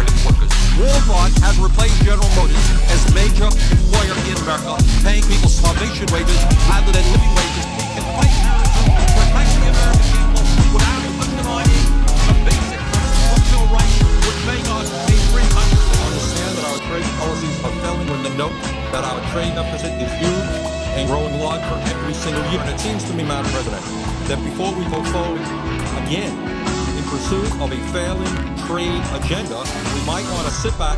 American workers. Walmart has replaced General Motors as major employer in America, paying people starvation wages rather than living wages. The American people without basic right. Understand that our trade policies are failing when note that our trade deficit is huge and growing larger every single year. And it seems to me, Madam President, that before we go forward again, pursuit of a failing trade agenda, we might want to sit back,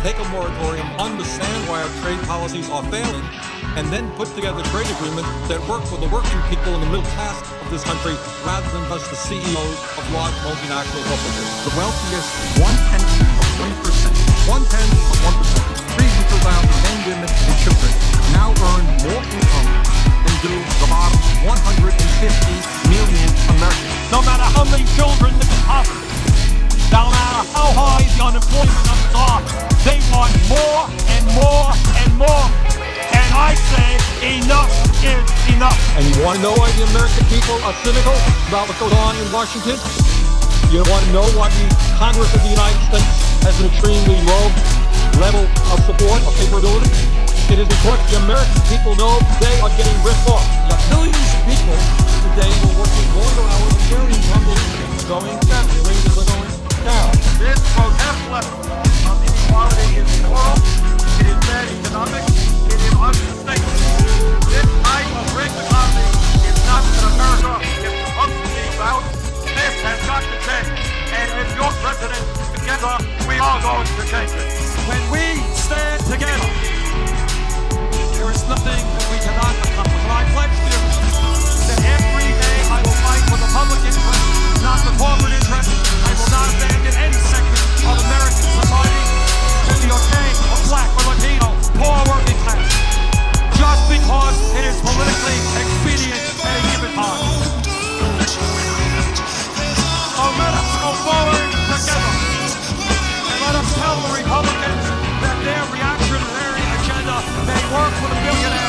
take a moratorium, understand why our trade policies are failing, and then put together trade agreements that work for the working people and the middle class of this country rather than just the CEOs of large multinational corporations. The wealthiest one tenth of 1%, one tenth of 1%, three people down, men, women, and children, now earn more income than do the bottom 150 million Americans. No matter how many children live in poverty, no matter how high the unemployment numbers are, they want more and more and more. And I say enough is enough. And you want to know why the American people are cynical about what goes on in Washington? You want to know why the Congress of the United States has an extremely low level of support or capability? It is because the American people know they are getting ripped off. The millions of people today who are working longer hours their income going down. Wages are going down. This protest level of inequality is immoral, it is bad economics, it is unsustainable. This type of rigged economy is not what America is supposed to be about. This has got to change. And if your president together, we are going to change it. When we stand together, there is nothing that we cannot accomplish. And I pledge to not the corporate interest. I will not abandon any segment of American society to be okay or black or Latino, poor working class, just because it is politically expedient at a given time. So let us go forward together. And let us tell the Republicans that their reactionary agenda may work for the billionaires,